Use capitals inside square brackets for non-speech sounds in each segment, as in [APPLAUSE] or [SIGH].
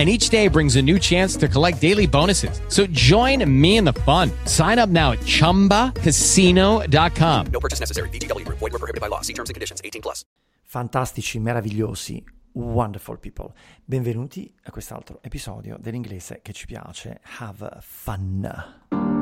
and each day brings a new chance to collect daily bonuses. So join me in the fun. Sign up now at ChumbaCasino.com. No purchase necessary. BGW. Void were prohibited by law. See terms and conditions. 18 plus. Fantastici, meravigliosi, wonderful people. Benvenuti a quest'altro episodio dell'inglese che ci piace. Have fun.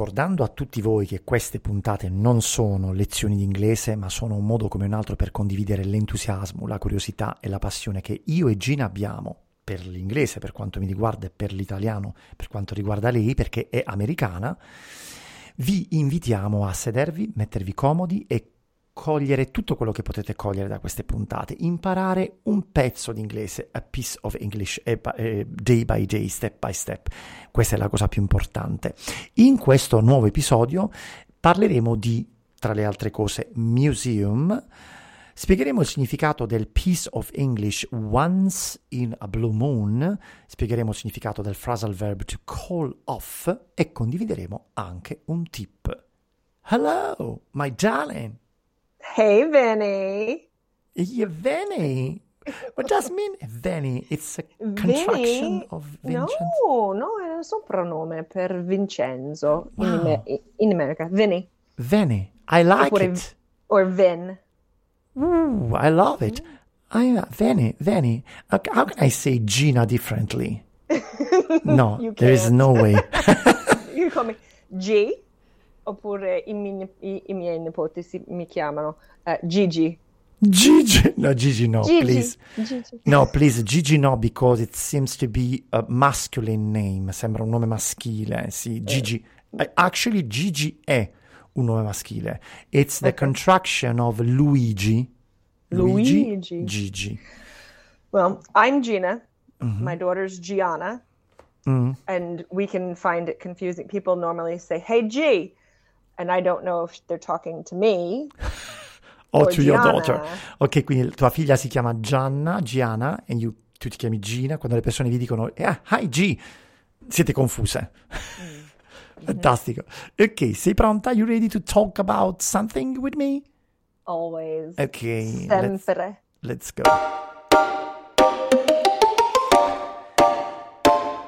Ricordando a tutti voi che queste puntate non sono lezioni di inglese, ma sono un modo come un altro per condividere l'entusiasmo, la curiosità e la passione che io e Gina abbiamo per l'inglese per quanto mi riguarda e per l'italiano per quanto riguarda lei, perché è americana, vi invitiamo a sedervi, mettervi comodi e cogliere tutto quello che potete cogliere da queste puntate, imparare un pezzo di inglese, a piece of English, day by day, step by step. Questa è la cosa più importante. In questo nuovo episodio parleremo di, tra le altre cose, museum. Spiegheremo il significato del piece of English once in a blue moon, spiegheremo il significato del phrasal verb to call off e condivideremo anche un tip. Hello, my darling. Hey, Vinny. Yeah, Vinny. What does mean Vinny? It's a contraction Vinny? of Vincent. No, no, è il suo pronome per Vincenzo in, Wow. Amer- in America. Vinny. Vinny. I like Oppure- it. Or Vin. Ooh, I love it. I uh, Vinny, Vinny. How can I say Gina differently? [LAUGHS] No, there is no way. [LAUGHS] you call me G, oppure i, miei- i- i miei nipoti si- mi chiamano eh, Gigi. Gigi. No, Gigi, no, Gigi. please. Gigi. No, please, Gigi no, because it seems to be a masculine name. Sembra un nome maschile, sì, Gigi. Uh, Actually, Gigi è un nome maschile. It's the Ok. contraction of Luigi. Luigi. Gigi. Well, I'm Gina. Mm-hmm. My daughter's Gianna. Mm. And we can find it confusing. People normally say, Hey, G. And I don't know if they're talking to me [LAUGHS] Or Or to your Gianna. daughter. Ok, quindi tua figlia si chiama Gianna, Gianna, e you- tu ti chiami Gina. Quando le persone vi dicono, ah, hi G, siete confuse. Fantastico. Ok, sei pronta? You ready to talk about something with me? always. Ok, let's, Sempre. let's go.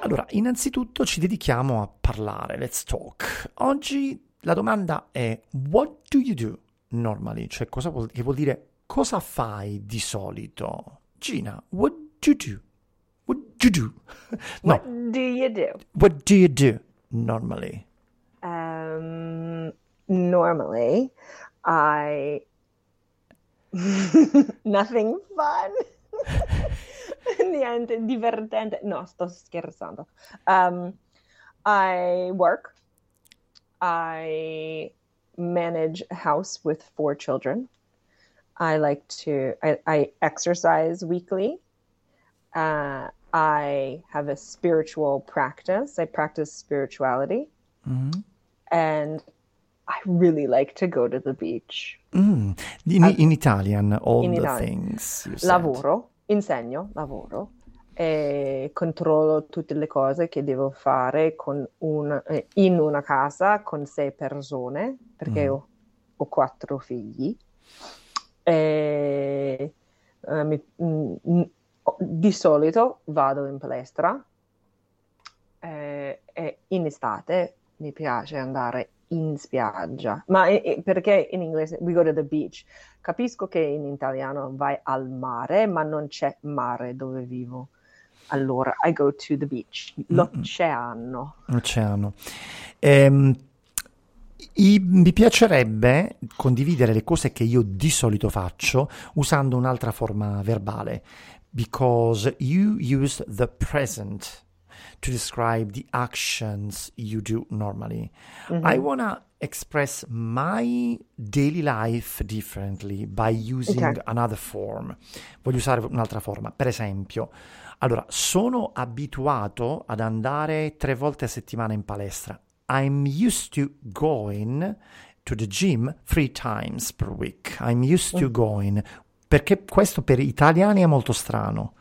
Allora, innanzitutto ci dedichiamo a parlare, let's talk. Oggi la domanda è what do you do normally? Cioè, cosa vuol, che vuol dire cosa fai di solito? Gina, what do you do? What do you do? [LAUGHS] no, What do you do? what do you do normally? Um, normally, I [LAUGHS] nothing fun. [LAUGHS] Niente divertente. No, sto scherzando. Um, I work. I manage a house with four children. I like to. I, I exercise weekly. Uh, I have a spiritual practice. I practice spirituality and I really like to go to the beach. Mm, in, in Italian, all In the Italian. things you said. Lavoro, insegno, lavoro e controllo tutte le cose che devo fare con un- eh, in una casa con sei persone, perché ho, ho quattro figli. Eh, mi- mm, mm, di solito vado in palestra e in estate mi piace andare in spiaggia, ma eh, eh, perché in inglese we go to the beach. Capisco che in italiano vai al mare, ma non c'è mare dove vivo. Allora, I go to the beach, l'oceano. Oceano. Ehm, i- mi piacerebbe condividere le cose che io di solito faccio usando un'altra forma verbale, because you use the present to describe the actions you do normally. I want to express my daily life differently by using Ok. another form. Voglio usare un'altra forma. Per esempio, allora, sono abituato ad andare tre volte a settimana in palestra. I'm used to going to the gym three times per week. I'm used to going. Perché questo per gli italiani è molto strano.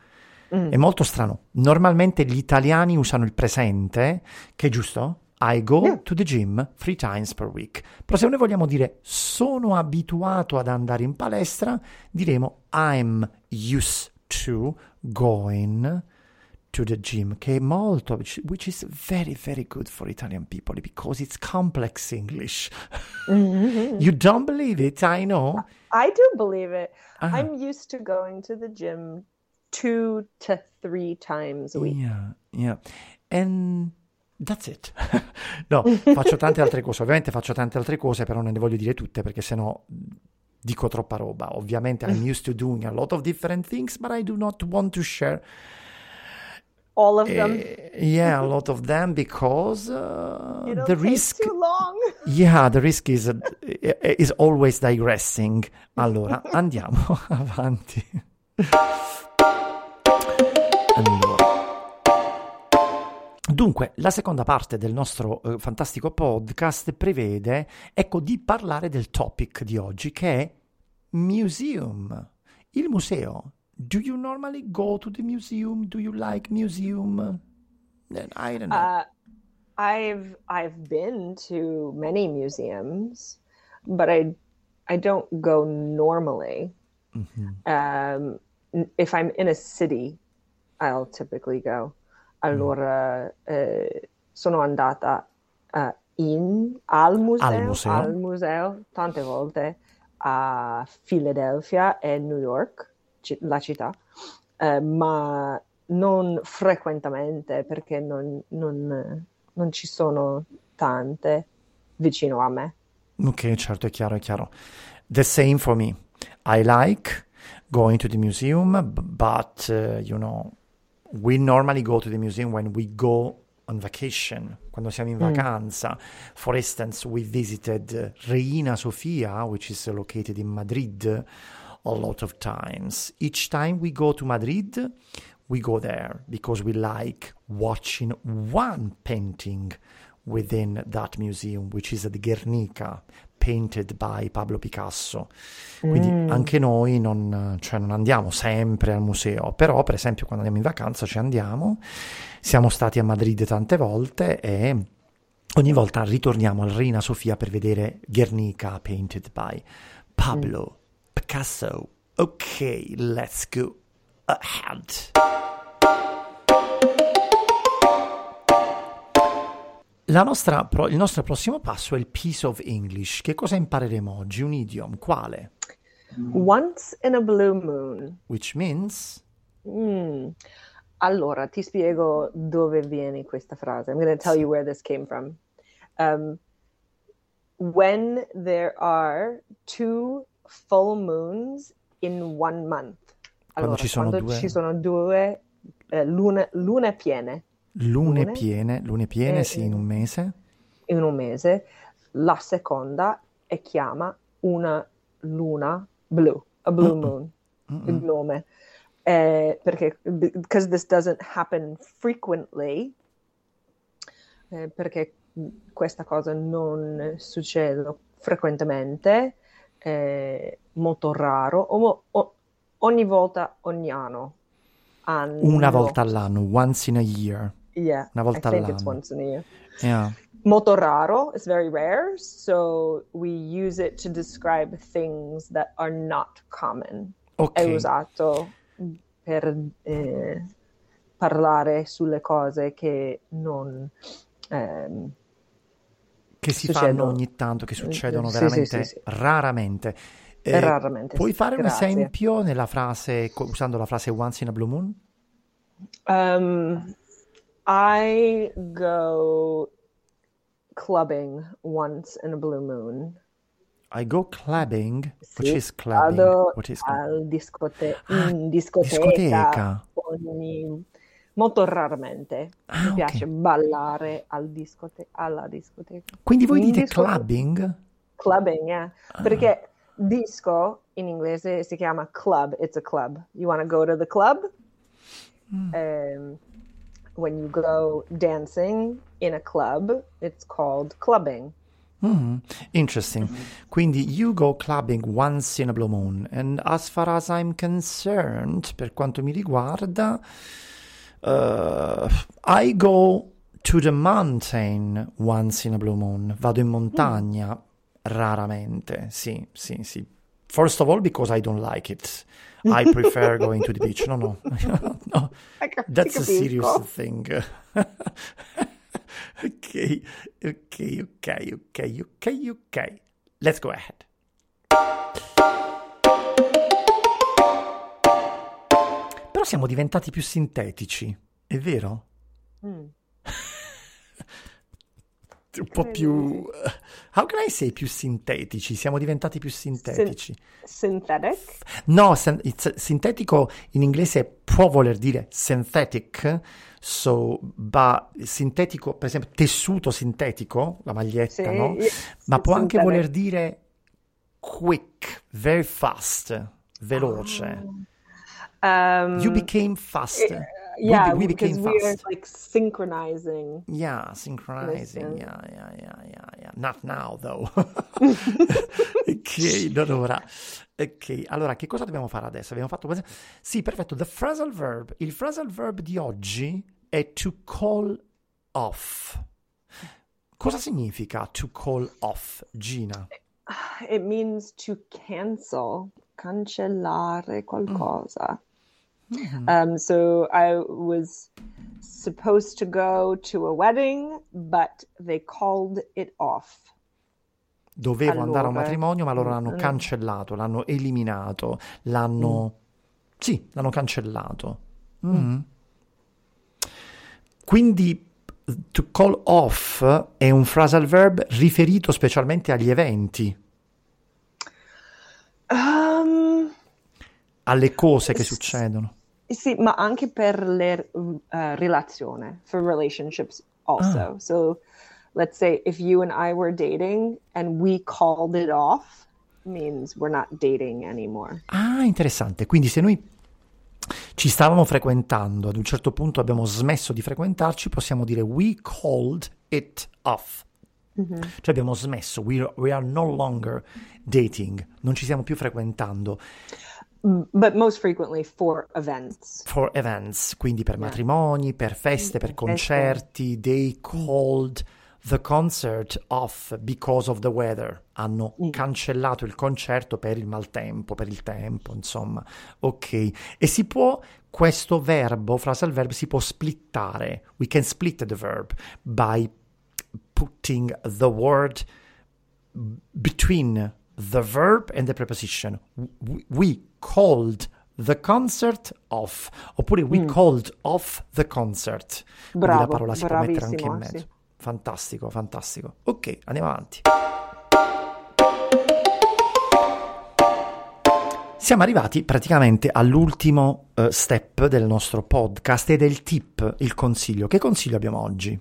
È molto strano. Normalmente gli italiani usano il presente, che è giusto? I go Yeah. to the gym three times per week. Però se noi vogliamo dire sono abituato ad andare in palestra, diremo I'm used to going to the gym, che è molto, which, is very, very good for Italian people because it's complex English. [LAUGHS] you don't believe it, I know. I do believe it. Ah. I'm used to going to the gym two to three times a week. Yeah, yeah. And that's it. [LAUGHS] no, faccio tante altre cose. Ovviamente faccio tante altre cose, però non ne voglio dire tutte perché sennò dico troppa roba. Ovviamente I'm used to doing a lot of different things, but I do not want to share All of them. eh, yeah, a lot of them because uh, [LAUGHS] the risk too long. [LAUGHS] Yeah, the risk is, uh, is always digressing. Allora, andiamo avanti. Allora. Dunque, la seconda parte del nostro eh, fantastico podcast prevede, ecco, di parlare del topic di oggi che è museum. Il museo. Do you normally go to the museum? Do you like museum? I don't know. Uh, I've I've been to many museums, but I I don't go normally. Um, n- if I'm in a city, I'll typically go. Allora, eh, sono andata eh, in, al museo, Al museo. al museo tante volte a Philadelphia e New York, ci- la città, eh, ma non frequentemente perché non, non- non ci sono tante vicino a me. Ok, certo, è chiaro, è chiaro. The same for me. I like going to the museum, but uh, you know, we normally go to the museum when we go on vacation, quando siamo in vacanza. For instance, we visited uh, Reina Sofia, which is located in Madrid, a lot of times. Each time we go to Madrid, we go there because we like watching one painting within that museum, which is at Guernica, painted by Pablo Picasso. Quindi anche noi non, cioè non andiamo sempre al museo, però per esempio quando andiamo in vacanza ci andiamo, siamo stati a Madrid tante volte e ogni volta ritorniamo al Reina Sofia per vedere Guernica painted by Pablo Picasso. Ok, let's go ahead. Nostra il nostro prossimo passo è il piece of English. Che cosa impareremo oggi? Un idiom. Quale? Once in a blue moon. Which means... Mm. Allora, ti spiego dove viene questa frase. I'm going to tell you where this came from. Um, when there are two full moons in one month. Quando Allora, ci sono quando due- ci sono due eh, lune, lune piene Lune Lune? piene, lune piene, Eh, sì, in un mese. in un mese, la seconda è chiama una luna blu, a blue moon, il nome. Eh, perché because this doesn't happen frequently, eh, perché questa cosa non succede frequentemente, è molto raro, o- o- ogni volta, ogni anno. Hanno, Una volta all'anno, once in a year. Yeah, una volta I think it's all'anno. once in a year. Yeah. molto raro, it's very rare, so we use it to describe things that are not common. Ok. È usato per eh, parlare sulle cose che non ehm, Che si succedono. fanno ogni tanto, che succedono Sì, veramente sì, sì. raramente. Raramente, Puoi fare un Grazie. esempio nella frase, usando la frase once in a blue moon? Um, I go clubbing once in a blue moon. I go clubbing. Sì, is clubbing? Vado What is al discote- Ah, in discoteca, discoteca. ogni- molto raramente. Ah, Mi ok. piace ballare al discote- alla discoteca. Quindi voi In dite discoteca. clubbing? Clubbing, yeah. Perché disco in inglese si chiama club. It's a club. You want to go to the club? Um, when you go dancing in a club, it's called clubbing. Mm, interesting. Quindi you go clubbing once in a blue moon. And as far as I'm concerned, per quanto mi riguarda, uh, I go to the mountain once in a blue moon. Vado in montagna raramente. Sì, sì, sì. First of all, because I don't like it. I prefer going to the beach. No, no, [LAUGHS] no. That's a serious thing. [LAUGHS] ok, ok, ok, ok, ok, ok. Let's go ahead. Però siamo diventati più sintetici, è vero? Mm. Un po' più... How can I say più sintetici? Siamo diventati più sintetici. Synthetic? No, sen- it's- sintetico in inglese può voler dire synthetic, so, ma sintetico, per esempio, tessuto sintetico, la maglietta, Sì, no? yes, Ma può anche voler dire quick, very fast, veloce. Um, You became fast. eh, yeah, we because became we are like synchronizing. Yeah, synchronizing. Yeah, yeah, yeah, yeah, yeah. Not now, though. [LAUGHS] ok, non ora. Ok, allora che cosa dobbiamo fare adesso? Abbiamo fatto. Sì, perfetto. The phrasal verb. Il phrasal verb di oggi è to call off. Cosa significa to call off, Gina? It means to cancel, cancellare qualcosa. Um, so I was supposed to go to a wedding, but they called it off. Dovevo andare a un Allora, matrimonio, ma loro l'hanno mm. cancellato, l'hanno eliminato, l'hanno... Sì, l'hanno cancellato. Mm. Quindi to call off è un phrasal verb riferito specialmente agli eventi, Um, alle cose che S- succedono. Sì, ma anche per le uh, relazioni, for relationships also. So let's say if you and I were dating and we called it off, means we're not dating anymore. Ah, interessante. Quindi se noi ci stavamo frequentando, ad un certo punto abbiamo smesso di frequentarci, possiamo dire we called it off. Cioè abbiamo smesso, we, we are no longer dating, non ci stiamo più frequentando But most frequently for events. for events, quindi per matrimoni, per feste, per concerti. They called the concert off because of the weather. Hanno cancellato il concerto per il maltempo, per il tempo, insomma. Ok. E si può, questo verbo, phrasal verb, si può splittare. We can split the verb by putting the word between the verb and the preposition. We called the concert off, oppure we called off the concert. Quindi la Bravo, parola si può mettere anche in bravissimo, mezzo. sì. Fantastico, fantastico. Ok, andiamo avanti. Siamo arrivati praticamente all'ultimo eh, step del nostro podcast ed è il tip, il consiglio. Che consiglio abbiamo oggi?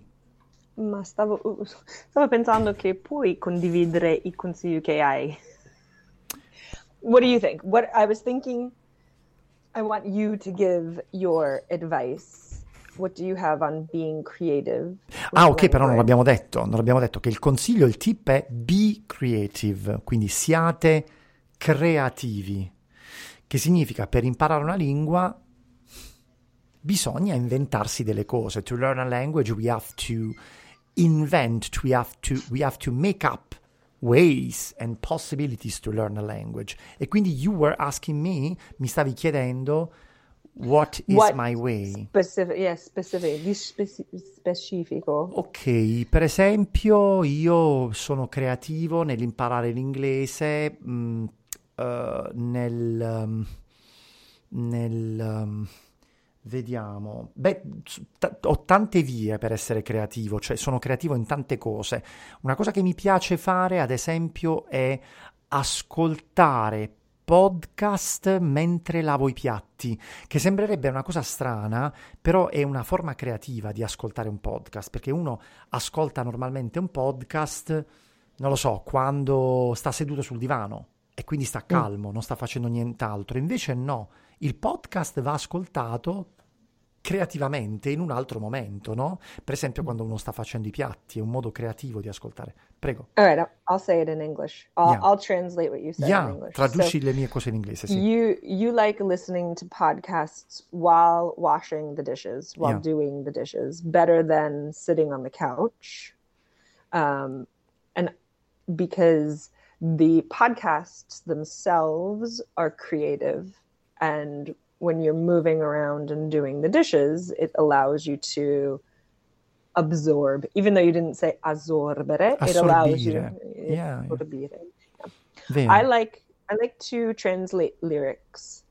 Ma stavo, [LAUGHS] stavo pensando che puoi condividere i consigli che hai. What do you think? What I was thinking, I want you to give your advice. What do you have on being creative? Ah, ok, però non l'abbiamo detto. Non l'abbiamo detto che il consiglio, il tip è be creative, quindi siate creativi. Che significa per imparare una lingua bisogna inventarsi delle cose. To learn a language we have to invent, we have to, we have to make up ways and possibilities to learn a language. E quindi you were asking me, mi stavi chiedendo What is What my way? Specific, yeah, specific, di speci- specifico. Ok, per esempio, io sono creativo nell'imparare l'inglese, mh, eh, nel, um, nel, um, vediamo, beh, t- ho tante vie per essere creativo, cioè sono creativo in tante cose. Una cosa che mi piace fare, ad esempio, è ascoltare podcast mentre lavo i piatti, che sembrerebbe una cosa strana, però è una forma creativa di ascoltare un podcast, perché uno ascolta normalmente un podcast, non lo so, quando sta seduto sul divano e quindi sta calmo, non sta facendo nient'altro. Invece no, il podcast va ascoltato creativamente in un altro momento, no? Per esempio quando uno sta facendo i piatti, è un modo creativo di ascoltare. Prego. All right, I'll, say it in English. I'll, Yeah. I'll translate what you said in Yeah, English. traduci So, le mie cose in inglese, sì. You you like listening to podcasts while washing the dishes, while Yeah. doing the dishes, better than sitting on the couch, um, and because the podcasts themselves are creative, and when you're moving around and doing the dishes, it allows you to absorb, even though you didn't say assorbere, it allows you Assorbire. Yeah, yeah. I like I like to translate lyrics.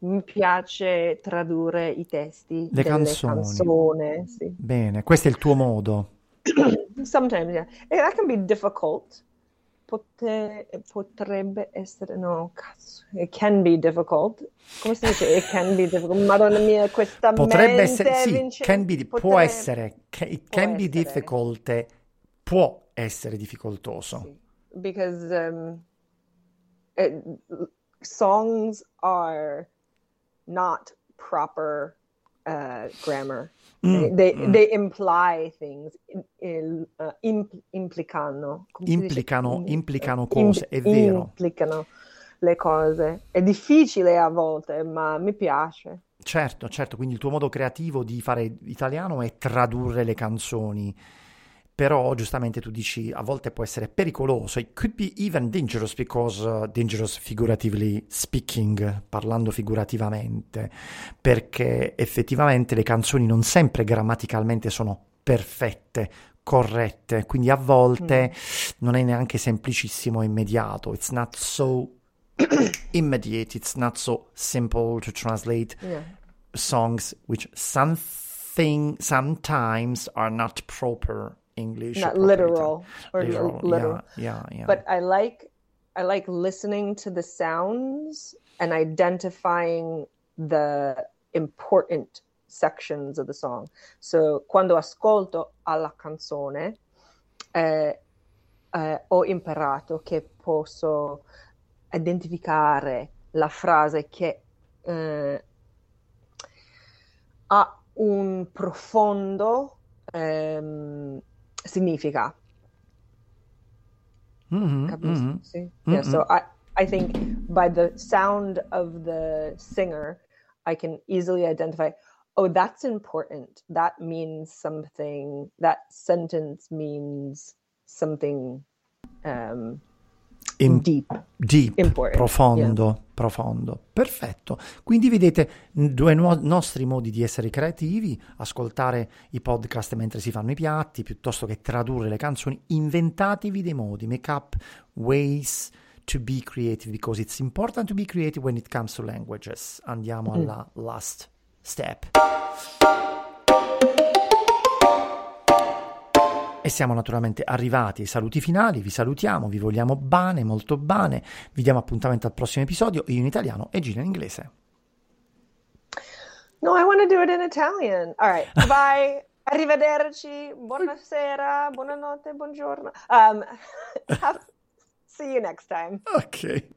Mi piace tradurre i testi Le delle canzoni. canzoni, sì. Bene, questo è il tuo modo. Sometimes, yeah. That can be difficult. Pote- potrebbe essere, no, cazzo. It can be difficult. Come si dice? It can be difficult. Madonna mia, questa Potrebbe essere, sì, can be- può potrebbe- essere, ca- it può can be essere. difficult, può essere difficoltoso. Sì. Because um, it- songs are not proper uh, grammar. Mm, they mm. they imply things, in- in- uh, impl- implicano. Implicano- implicano im- cose, è vero. Implicano le cose. È difficile a volte, ma mi piace. Certo, certo, quindi il tuo modo creativo di fare italiano è tradurre le canzoni. Però giustamente tu dici a volte può essere pericoloso. It could be even dangerous because uh, dangerous figuratively speaking, parlando figurativamente, perché effettivamente le canzoni non sempre grammaticalmente sono perfette, corrette, quindi a volte non è neanche semplicissimo e immediato. It's not so [COUGHS] immediate, it's not so simple to translate Yeah. songs which something sometimes are not proper English, Not literal or Italian. li- literal. Yeah, yeah, yeah. but I like I like listening to the sounds and identifying the important sections of the song. So quando ascolto alla canzone eh, eh, ho imparato che posso identificare la frase che eh, ha un profondo ehm, significa. Mhm, mhm. Sì. Yeah, so I, I think by the sound of the singer, I can easily identify, oh, that's important. That means something, that sentence means something um, Im- deep. Deep, Important, profondo, profondo. Perfetto. Quindi vedete due nuo- nostri modi di essere creativi, ascoltare i podcast mentre si fanno i piatti, piuttosto che tradurre le canzoni, inventatevi dei modi, make up ways to be creative because it's important to be creative when it comes to languages. Andiamo alla last step. E siamo naturalmente arrivati ai saluti finali, vi salutiamo, vi vogliamo bene, molto bene, vi diamo appuntamento al prossimo episodio, io in italiano e Gina in inglese. No, I want to do it in Italian. All right. [LAUGHS] Bye. Arrivederci. Buonasera. Buonanotte. Buongiorno. Um, [LAUGHS] have, see you next time. Ok.